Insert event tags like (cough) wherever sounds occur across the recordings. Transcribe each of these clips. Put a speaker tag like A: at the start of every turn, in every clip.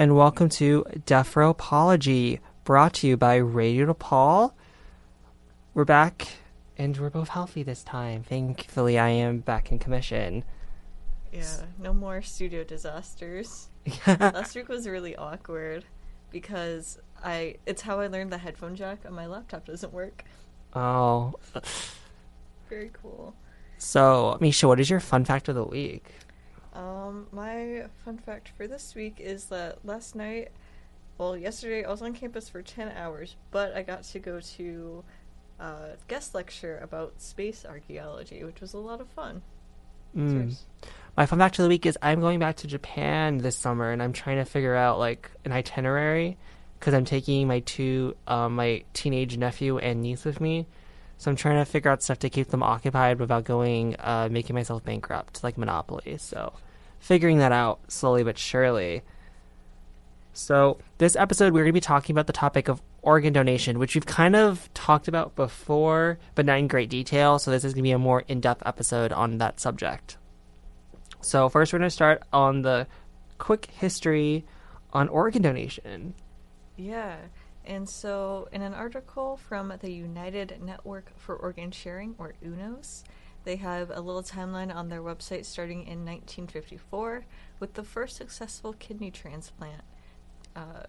A: and welcome to Deathropology, brought to you by Radio DePaul. We're back, and we're both healthy this time. Thankfully, I am back in commission.
B: Yeah, no more studio disasters. (laughs) Last week was really awkward because I it's how I learned the headphone jack on my laptop doesn't work.
A: Oh,
B: Very cool.
A: so Misha, what is your fun fact of the week?
B: Um, my fun fact for this week is that last night, well, yesterday I was on campus for 10 hours, but I got to go to a guest lecture about space archaeology, which was a lot of fun.
A: Mm. My fun fact of the week is I'm going back to Japan this summer, and I'm trying to figure out like an itinerary because I'm taking my two, um, my teenage nephew and niece with me. So I'm trying to figure out stuff to keep them occupied without going, uh, making myself bankrupt, like Monopoly. So figuring that out slowly but surely. So this episode, we're going to be talking about the topic of organ donation, which we've kind of talked about before, but not in great detail. So this is going to be a more in-depth episode on that subject. So first, we're going to start on the quick history on organ donation.
B: Yeah. And so, in an article from the United Network for Organ Sharing, or UNOS, they have a little timeline on their website starting in 1954 with the first successful kidney transplant. Uh,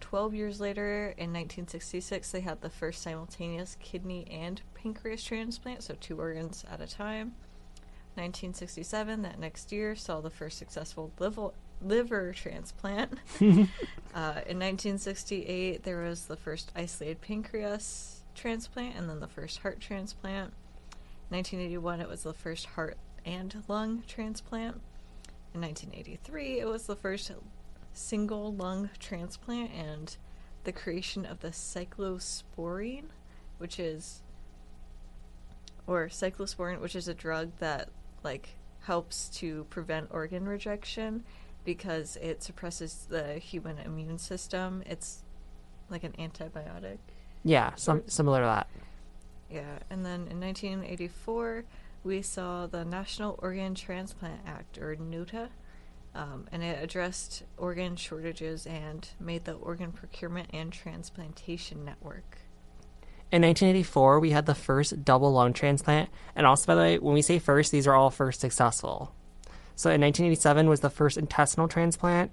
B: 12 years later, in 1966, they had the first simultaneous kidney and pancreas transplant, so two organs at a time. 1967, that next year, saw the first successful liver, liver transplant. (laughs) (laughs) Uh, in 1968, there was the first isolated pancreas transplant and then the first heart transplant. 1981, it was the first heart and lung transplant. In 1983, it was the first single lung transplant and the creation of the cyclosporine, which is or cyclosporin, which is a drug that like helps to prevent organ rejection because it suppresses the human immune system. It's like an antibiotic.
A: Yeah, some similar to that.
B: Yeah, and then in 1984, we saw the National Organ Transplant Act, or NOTA, um, and it addressed organ shortages and made the Organ Procurement and Transplantation Network.
A: In 1984, we had the first double lung transplant, and also, by the way, when we say first, these are all first successful. So in 1987 was the first intestinal transplant,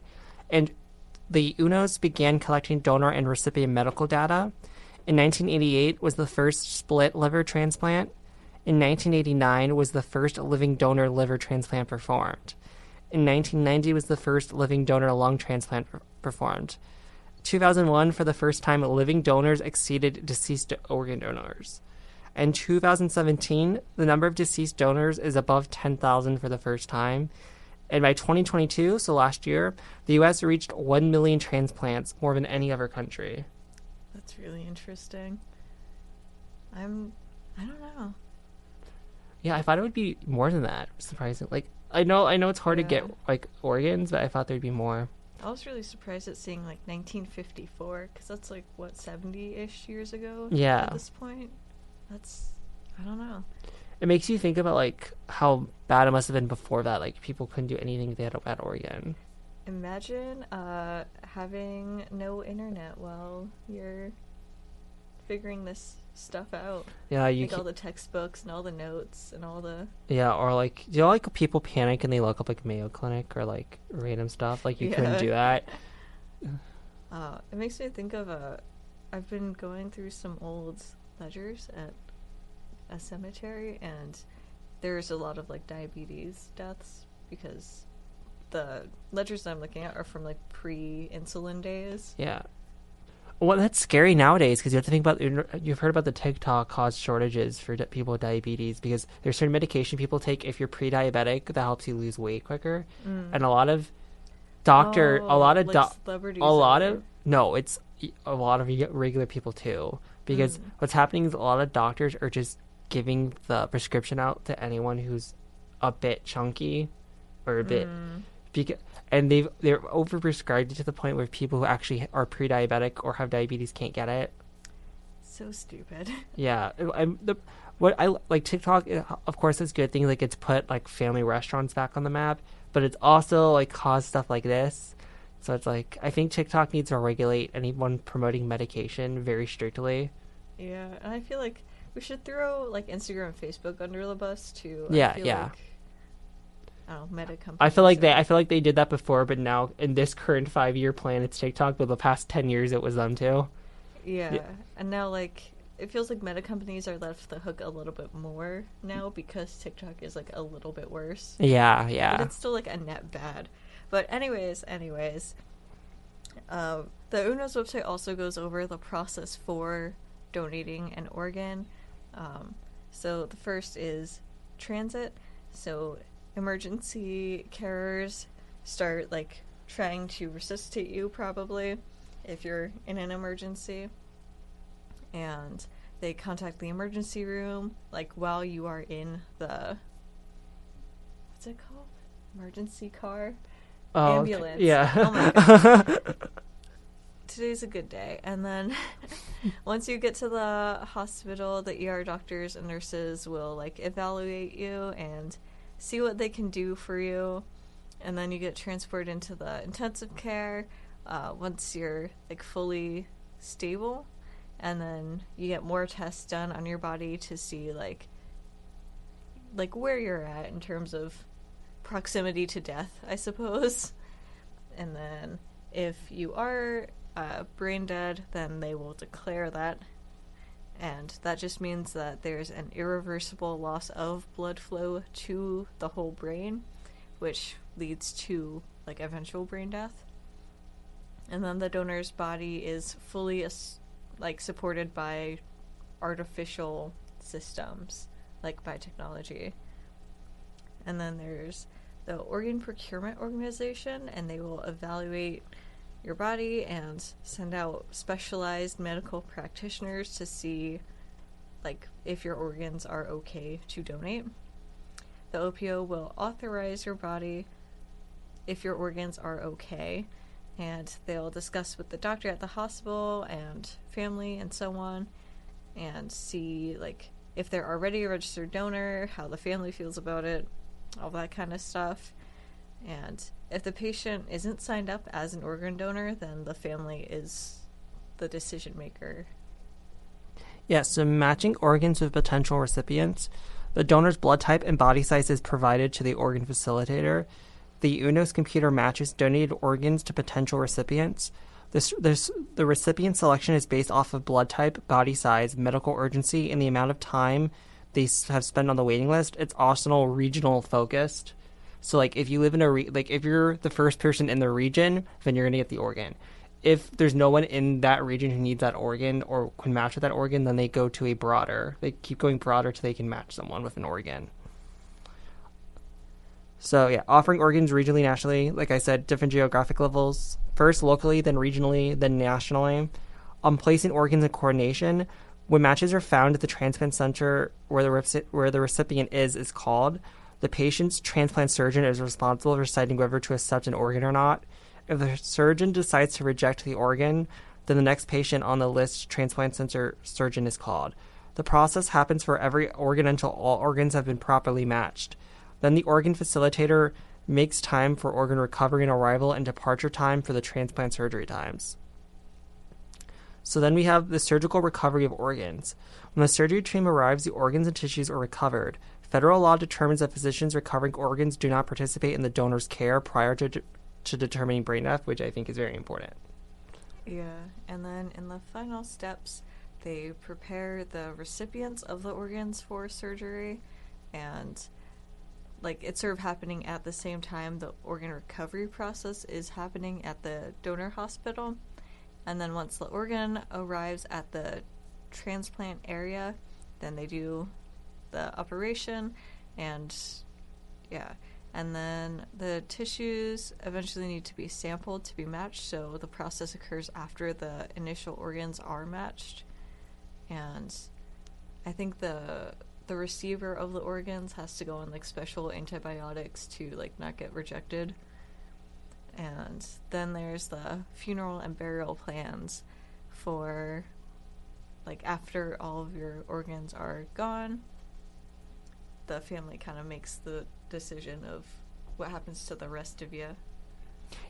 A: and the UNOS began collecting donor and recipient medical data. In 1988 was the first split liver transplant. In 1989 was the first living donor liver transplant performed. In 1990 was the first living donor lung transplant per- performed. 2001 for the first time living donors exceeded deceased organ donors. In 2017, the number of deceased donors is above 10,000 for the first time. And by 2022, so last year, the US reached 1 million transplants, more than any other country.
B: That's really interesting. I'm. I don't know.
A: Yeah, I thought it would be more than that. Surprising. Like I know I know it's hard to get like organs, but I thought there'd be more.
B: I was really surprised at seeing like 1954, because that's like, what, 70 ish years ago?
A: Yeah.
B: At this point? That's. I don't know.
A: It makes you think about like how bad it must have been before that. Like people couldn't do anything if they had a bad organ.
B: Imagine uh, having no internet while you're figuring this stuff out.
A: Yeah, you
B: like
A: ca-
B: all the textbooks and all the notes and all the.
A: Yeah, or like, do you know, like people panic and they look up like Mayo Clinic or like random stuff. Like you couldn't do that. (laughs)
B: Uh, it makes me think of a. I've been going through some old ledgers at a cemetery, and there's a lot of like diabetes deaths because the ledgers that I'm looking at are from like pre-insulin days.
A: Yeah. Well, that's scary nowadays because you have to think about. You've heard about the TikTok caused shortages for people with diabetes because there's certain medication people take if you're pre-diabetic that helps you lose weight quicker, and a lot of doctor, a
B: Mm. Oh,
A: lot of
B: like celebrities
A: a lot of no, it's a lot of regular people too. Because
B: Mm.
A: what's happening is a lot of doctors are just giving the prescription out to anyone who's a bit chunky or a bit
B: Mm.
A: Beca- and they've they're overprescribed to the point where people who actually are pre-diabetic or have diabetes can't get it.
B: So stupid. (laughs)
A: Yeah, I'm, the what I like TikTok. uh, Of course, it's good things like it's put like family restaurants back on the map, but it's also like caused stuff like this So it's like I think TikTok needs to regulate anyone promoting medication very strictly.
B: Yeah, and I feel like we should throw like Instagram and Facebook under the bus too.
A: Yeah,
B: I feel
A: yeah.
B: Like, I know, meta companies.
A: I feel like they I feel like they did that before, but now in this current five year plan it's TikTok, but the past ten years it was them too.
B: Yeah. and now like it feels like meta companies are left the hook a little bit more now because TikTok is like a little bit worse.
A: Yeah, yeah.
B: But
A: yeah.
B: it's still like a net bad. But anyways, anyways, um, the UNOS website also goes over the process for donating an organ. Um, so the first is transit. So emergency carers start like trying to resuscitate you probably if you're in an emergency and they contact the emergency room like while you are in the what's it called emergency car
A: Oh, okay.
B: ambulance.
A: Yeah.
B: Oh my (laughs) today's a good day and then (laughs) once you get to the hospital the er doctors and nurses will like evaluate you and see what they can do for you and then you get transported into the intensive care uh, once you're like fully stable and then you get more tests done on your body to see like like where you're at in terms of proximity to death i suppose. (laughs) And then if you are uh, brain dead then they will declare that and that just means that there's an irreversible loss of blood flow to the whole brain which leads to like eventual brain death. And then the donor's body is fully like supported by artificial systems like by technology. And then there's the organ procurement organization and they will evaluate your body and send out specialized medical practitioners to see like if your organs are okay to donate the OPO will authorize your body if your organs are okay and they'll discuss with the doctor at the hospital and family and so on and see like if they're already a registered donor, how the family feels about it, all that kind of stuff. And if the patient isn't signed up as an organ donor, then the family is the decision maker.
A: Yeah, so matching organs with potential recipients. The donor's blood type and body size is provided to the organ facilitator. The UNOS computer matches donated organs to potential recipients. This, this, the recipient selection is based off of blood type, body size, medical urgency, and the amount of time they have spent on the waiting list. It's also regional focused. So, like, if you live in a re- like, if you're the first person in the region, then you're gonna get the organ. If there's no one in that region who needs that organ or can match with that organ, then they go to a broader. They keep going broader till they can match someone with an organ. So yeah, offering organs regionally, nationally, like I said, different geographic levels. First locally, then regionally, then nationally. On placing organs in coordination, when matches are found at the transplant center where the where the recipient is is called, the patient's transplant surgeon is responsible for deciding whether to accept an organ or not. If the surgeon decides to reject the organ, then the next patient on the list transplant center surgeon is called. The process happens for every organ until all organs have been properly matched. Then the organ facilitator makes time for organ recovery and arrival and departure time for the transplant surgery times. So then we have the surgical recovery of organs. When the surgery team arrives, the organs and tissues are recovered. Federal law determines that physicians recovering organs do not participate in the donor's care prior to, to determining brain death, which I think is very important.
B: Yeah, and then in the final steps, they prepare the recipients of the organs for surgery, and like it's sort of happening at the same time the organ recovery process is happening at the donor hospital. And then once the organ arrives at the transplant area, then they do the operation and yeah. And then the tissues eventually need to be sampled to be matched, so the process occurs after the initial organs are matched. And I think the the receiver of the organs has to go on like special antibiotics to like not get rejected. And then there's the funeral and burial plans for like after all of your organs are gone. The family kind of makes the decision of what happens to the rest of you.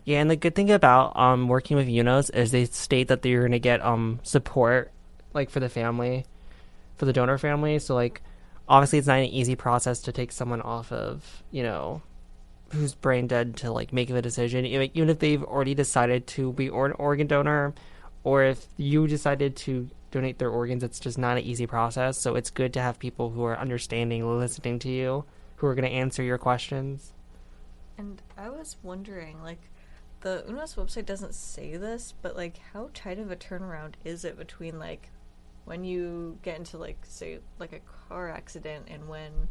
A: Yeah, and the good thing about um working with UNOS is they state that you're gonna get um support like for the family, for the donor family. So like, obviously it's not an easy process to take someone off of you know who's brain dead to like make the decision, even if they've already decided to be an organ donor, or if you decided to donate their organs. It's just not an easy process. So it's good to have people who are understanding, listening to you, who are going to answer your questions.
B: And I was wondering, like, the UNOS website doesn't say this, but like, how tight of a turnaround is it between like when you get into like say like a car accident and when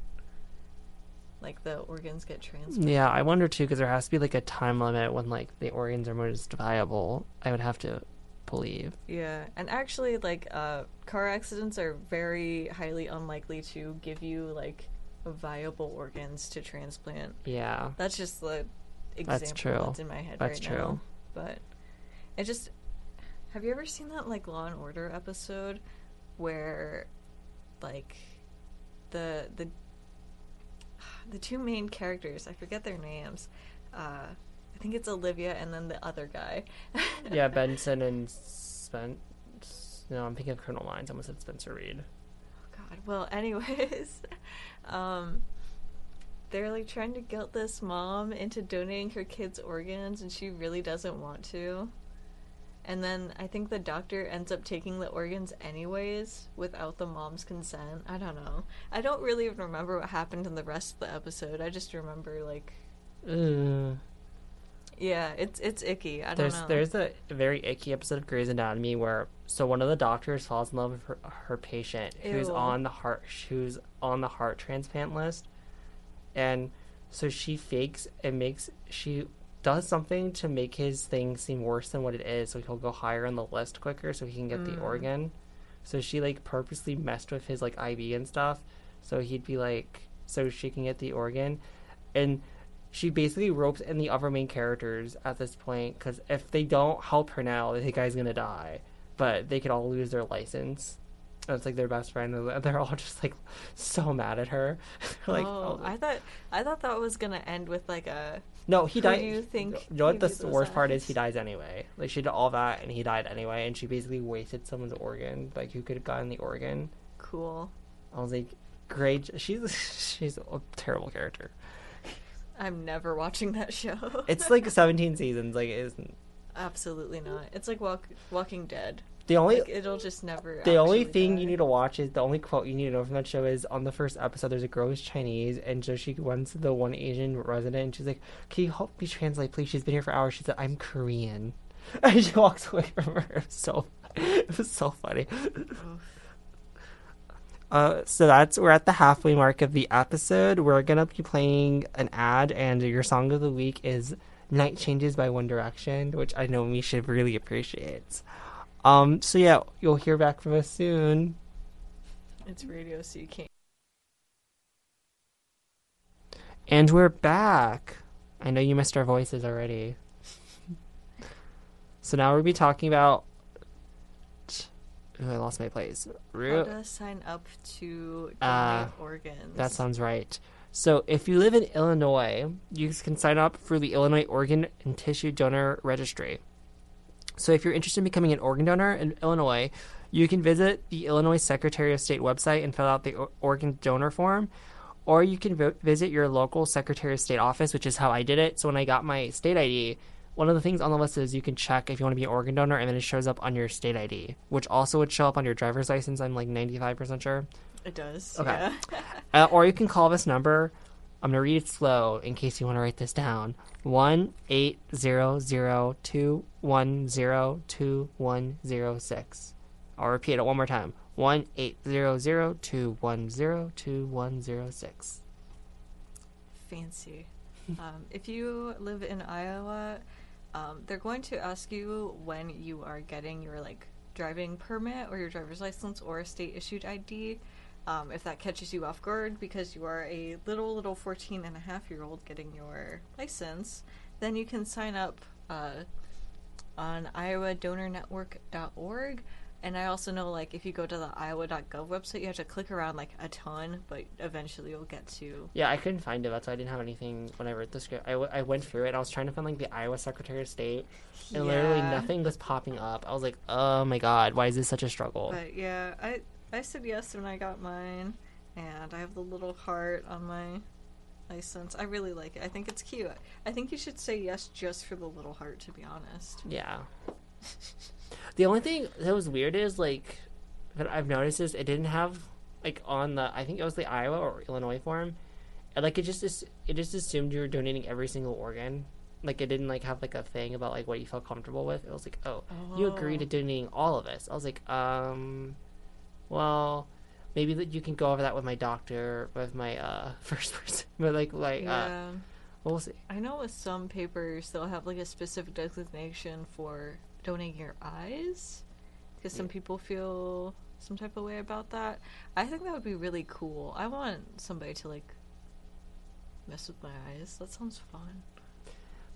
B: like the organs get transferred?
A: Yeah, I wonder too because there has to be like a time limit when like the organs are most viable. I would have to believe.
B: Yeah, and actually, like, uh, car accidents are very highly unlikely to give you like viable organs to transplant.
A: Yeah,
B: That's just the example
A: That's
B: that's,
A: true.
B: in my head
A: That's
B: right
A: true.
B: now. But it just have you ever seen that like Law and Order episode where like the the the two main characters, I forget their names. Uh I think it's Olivia and then the other guy. (laughs)
A: yeah, Benson and Spence. No, I'm thinking of Criminal Minds. I almost said Spencer Reid.
B: Oh God. Well, (laughs) anyways, um, they're like trying to guilt this mom into donating her kid's organs, and she really doesn't want to. And then I think the doctor ends up taking the organs anyways without the mom's consent. I don't know. I don't really even remember what happened in the rest of the episode. I just remember like,
A: Ugh.
B: Yeah, it's it's icky. I don't
A: There's
B: know.
A: there's a very icky episode of Grey's Anatomy where so one of the doctors falls in love with her, her patient who's on the heart who's on the heart transplant list, and so she fakes and makes she does something to make his thing seem worse than what it is, so he'll go higher on the list quicker, so he can get the
B: Mm.
A: organ. So she like purposely messed with his like IV and stuff, so he'd be like so she can get the organ, and she basically ropes in the other main characters at this point because if they don't help her now, the guy's gonna die. But they could all lose their license. And it's like their best friend, and (laughs) they're all just like so mad at her. (laughs) like,
B: oh, I thought I thought that was gonna end with like a
A: no, he died.
B: do you think
A: You know what the worst part is? He dies anyway. Like she did all that, and he died anyway. And she basically wasted someone's organ. Like who could have gotten the organ?
B: cool.
A: I was like, great. She's (laughs) she's a terrible character.
B: I'm never watching that show.
A: It's like (laughs) 17 seasons. Like it isn't.
B: Absolutely not. It's like walk, Walking Dead.
A: The only
B: Like it'll just never.
A: The only thing
B: die.
A: you need to watch is the only quote you need to know from that show is on the first episode. There's a girl who's Chinese, and so she runs to the one Asian resident, and she's like, "Can you help me translate, please?" She's been here for hours. She said, "I'm Korean," (laughs) and she walks away from her. It was so, it was so funny. Uh, so that's we're at the halfway mark of the episode. We're gonna be playing an ad, and your song of the week is "Night Changes" by One Direction, which I know Misha really appreciates. Um, so yeah, you'll hear back from us soon.
B: It's radio, so you can't.
A: And we're back. I know you missed our voices already. (laughs) so now we'll be talking about. Ooh, I lost my place.
B: How to sign up to donate
A: Ah,
B: organs.
A: That sounds right. So, if you live in Illinois, you can sign up for the Illinois Organ and Tissue Donor Registry. So, if you're interested in becoming an organ donor in Illinois, you can visit the Illinois Secretary of State website and fill out the o- organ donor form, or you can vo- visit your local Secretary of State office, which is how I did it. So, when I got my state ID, one of the things on the list is you can check if you want to be an organ donor, and then it shows up on your state ID, which also would show up on your driver's license. I'm like 95% sure.
B: It does.
A: Okay.
B: Yeah. (laughs)
A: Uh, or you can call this number. I'm gonna read it slow in case you want to write this down. One eight zero zero two one zero two one zero six. I'll repeat it one more time. One eight zero zero two one zero two one zero six.
B: Fancy. (laughs) um, if you live in Iowa, um, they're going to ask you when you are getting your like driving permit or your driver's license or a state issued ID. Um, if that catches you off guard because you are a little little 14 and a half year old getting your license, then you can sign up uh, on iowadonornetwork.org And I also know, like, if you go to the Iowa.gov website, you have to click around like a ton, but eventually you'll get to.
A: Yeah, I couldn't find it. That's why I didn't have anything when I wrote the script. I, w- I went through it. I was trying to find like the Iowa Secretary of State, and literally nothing was popping up. I was like, oh my god, why is this such a struggle?
B: But yeah, I I said yes when I got mine, and I have the little heart on my license. I really like it. I think it's cute. I think you should say yes just for the little heart, to be honest.
A: Yeah. The only thing that was weird is like that I've noticed is it didn't have like on the I think it was the Iowa or Illinois form, and like it just it just assumed you were donating every single organ. Like it didn't like have like a thing about like what you felt comfortable with. It was like, oh, you agreed to
B: Oh.
A: donating all of this. I was like, um, well, maybe that you can go over that with my doctor, with my uh (laughs) first person, but like like uh,
B: Yeah.
A: we'll see.
B: I know with some papers they'll have like a specific designation for donating your eyes because some people feel some type of way about that. I think that would be really cool. I want somebody to like mess with my eyes. That sounds fun.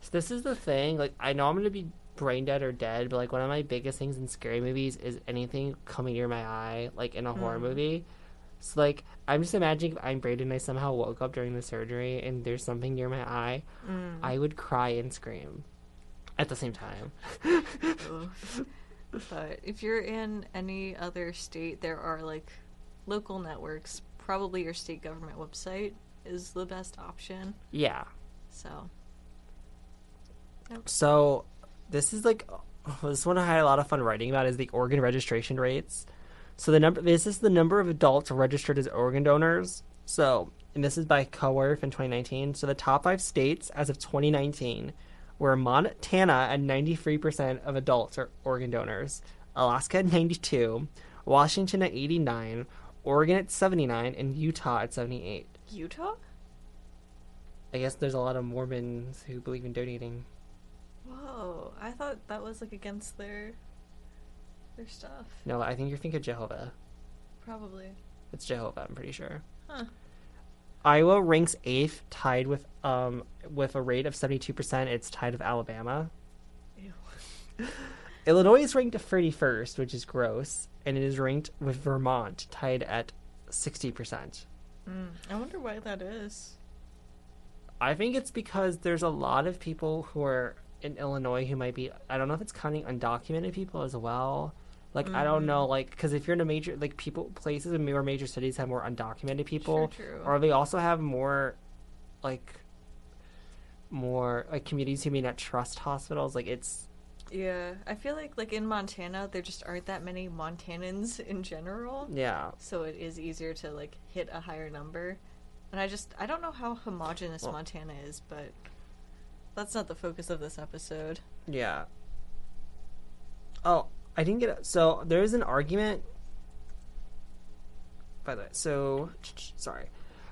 A: So this is the thing. Like I know I'm gonna be brain dead or dead, but like one of my biggest things in scary movies is anything coming near my eye, like in a horror
B: Mm.
A: movie. So like I'm just imagining if I'm brain dead and I somehow woke up during the surgery and there's something near my eye,
B: Mm.
A: I would cry and scream at the same time.
B: But if you're in any other state, there are like local networks. Probably your state government website is the best option.
A: yeah.
B: So
A: So this is like (sighs) this one I had a lot of fun writing about is the organ registration rates. So the number this is the number of adults registered as organ donors. So and this is by COERF in 2019. So the top five states as of 2019 were Montana at 93% of adults are organ donors, Alaska at 92, Washington at 89, Oregon at 79, and Utah at 78.
B: Utah?
A: I guess there's a lot of Mormons who believe in donating.
B: Whoa! I thought that was like against their their stuff.
A: No, I think you're thinking Jehovah.
B: Probably.
A: It's Jehovah, I'm pretty sure.
B: Huh.
A: Iowa ranks eighth, tied with um with a rate of seventy two percent. It's tied with Alabama. (laughs) Illinois is ranked thirty first, which is gross, and it is ranked with Vermont, tied at sixty percent.
B: Mm. I wonder why that is.
A: I think it's because there's a lot of people who are in Illinois who might be. I don't know if it's counting undocumented people as well. Like I don't know, mm-hmm. like because if you're in a major like people places in more major cities have more undocumented people,
B: true.
A: or they also have more like more like communities who may not trust hospitals. Like it's
B: Yeah, I feel like like in Montana, there just aren't that many Montanans in general,
A: yeah.
B: so it is easier to like hit a higher number. And I just I don't know how homogenous
A: Well-
B: Montana is, but that's not the focus of this episode.
A: Yeah. Oh, I didn't get. So there is an argument. By the way, so sorry.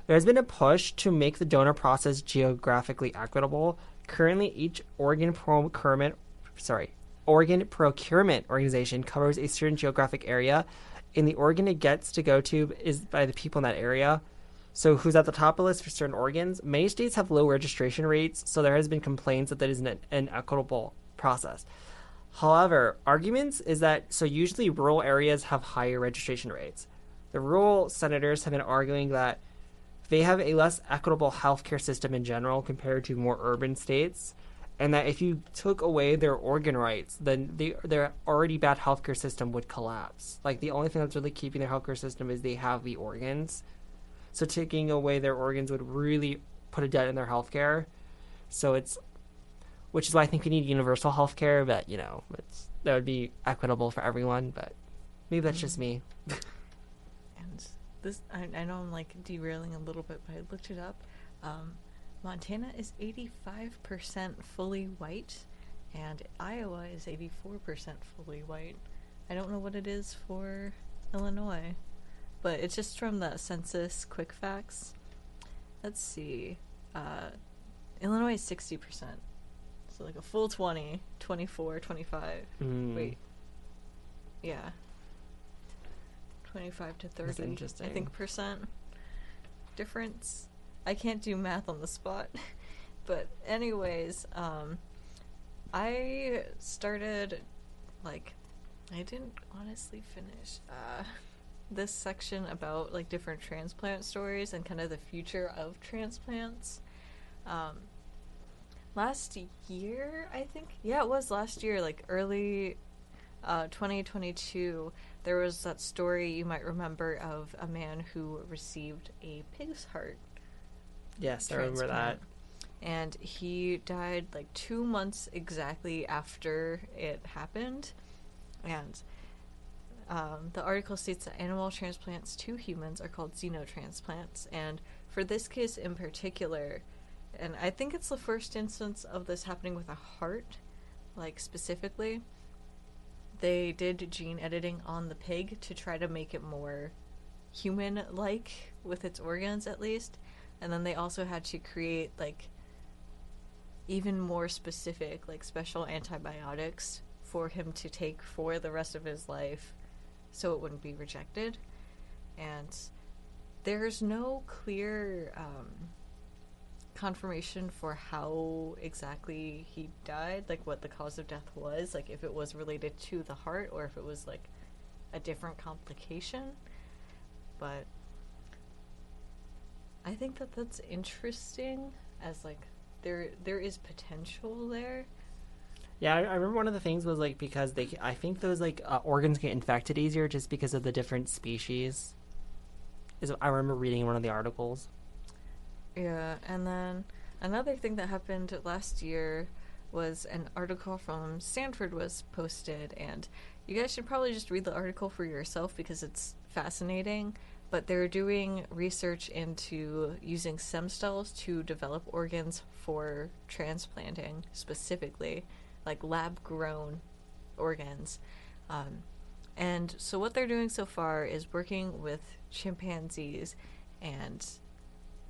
A: There's been a push to make the donor process geographically equitable. Currently, each organ procurement, sorry, organ procurement organization covers a certain geographic area, and the organ it gets to go to is by the people in that area. So, who's at the top of the list for certain organs? Many states have low registration rates, so there has been complaints that that is an equitable process. However, arguments is that so usually rural areas have higher registration rates. The rural senators have been arguing that they have a less equitable healthcare system in general compared to more urban states, and that if you took away their organ rights, then the, their already bad healthcare system would collapse. Like the only thing that's really keeping their healthcare system is they have the organs. So taking away their organs would really put a dent in their healthcare. So it's, which is why I think we need universal healthcare. But you know, that would be equitable for everyone. But maybe that's just me.
B: And this I, I know I'm like derailing a little bit, but I looked it up. Um, Montana is 85% fully white, and Iowa is 84% fully white. I don't know what it is for Illinois, but it's just from the census quick facts. Let's see. Uh, Illinois is 60%. So like a full 20, 24, 25.
A: Mm.
B: Wait. Yeah. 25 to 30.
A: That's
B: I think percent difference. I can't do math on the spot. (laughs) but anyways, um I started like I didn't honestly finish uh, this section about like different transplant stories and kind of the future of transplants. Um, last year, I think, yeah, it was last year, like early uh, 2022. There was that story you might remember of a man who received a pig's heart
A: Yes, I remember that.
B: And he died like two months exactly after it happened. And um, the article states that animal transplants to humans are called xenotransplants. And for this case in particular, and I think it's the first instance of this happening with a heart, like specifically, they did gene editing on the pig to try to make it more human like with its organs at least. And then they also had to create like even more specific like special antibiotics for him to take for the rest of his life so it wouldn't be rejected. And there's no clear um, confirmation for how exactly he died like what the cause of death was like if it was related to the heart or if it was like a different complication but I think that that's interesting as like there there is potential there.
A: Yeah, I, I remember one of the things was like because they, I think those like uh, organs get infected easier just because of the different species. Is I remember reading one of the articles.
B: Yeah, and then another thing that happened last year was an article from Stanford was posted and you guys should probably just read the article for yourself because it's fascinating. But they're doing research into using stem cells to develop organs for transplanting specifically, like lab grown organs. Um, and so, what they're doing so far is working with chimpanzees. And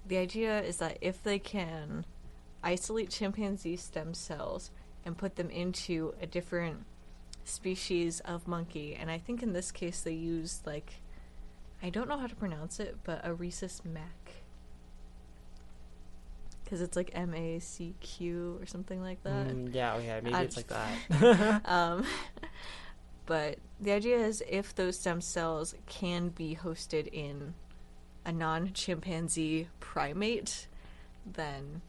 B: the idea is that if they can isolate chimpanzee stem cells and put them into a different species of monkey, and I think in this case they used like I don't know how to pronounce it, but a rhesus mac. Because it's like M A C Q or something like that.
A: Mm, yeah, okay, maybe
B: I-
A: it's like that. (laughs) (laughs)
B: Um, (laughs) but the idea is if those stem cells can be hosted in a non chimpanzee primate, then,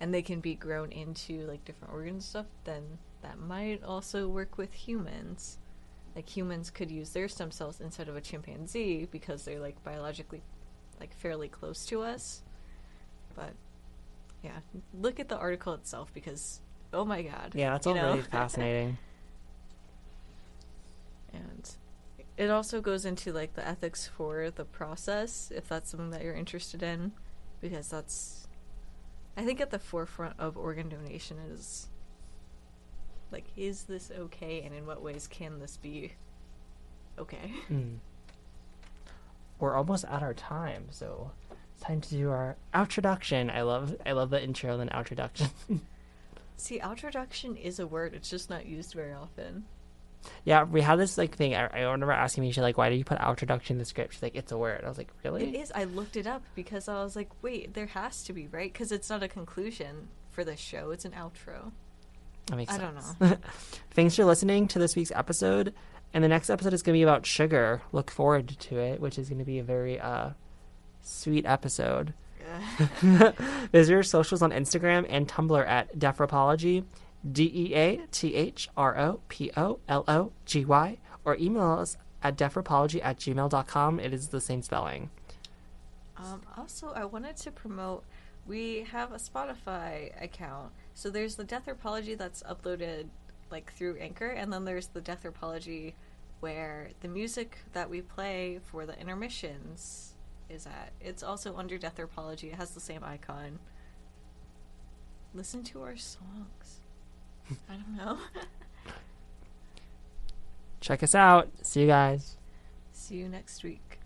B: and they can be grown into like different organs and stuff, then that might also work with humans. Like humans could use their stem cells instead of a chimpanzee because they're like biologically like fairly close to us. But yeah, look at the article itself because oh my god.
A: yeah, that's all
B: know?
A: really (laughs) fascinating.
B: and it also goes into like the ethics for the process if that's something that you're interested in because that's i think at the forefront of organ donation is like is this okay and in what ways can this be okay
A: Mm. We're almost at our time, so it's time to do our outroduction. I love, I love the intro and outroduction. (laughs)
B: see outroduction is a word it's just not used very often
A: yeah, we had this like thing. I, I remember asking Misha like, "Why do you put outroduction in the script?" She's like, "It's a word." I was like, "Really?"
B: it is i looked it up because i was like wait there has to be right because it's not a conclusion for the show it's an outro
A: That makes
B: I don't
A: sense. (laughs) Thanks for listening to this week's episode. And the next episode is going to be about sugar. Look forward to it, which is going to be a very uh, sweet episode. (laughs) (laughs) Visit your socials on Instagram and Tumblr at Deathropology, D E A T H R O P O L O G Y, or email us at deathropology at gmail.com. It is the same spelling.
B: Um, also, I wanted to promote. We have a Spotify account, so there's the Deathropology that's uploaded like through Anchor, and then there's the Deathropology where the music that we play for the intermissions is at. It's also under Deathropology. It has the same icon. Listen to our songs. I don't know.
A: Check us out. See you guys.
B: See you next week.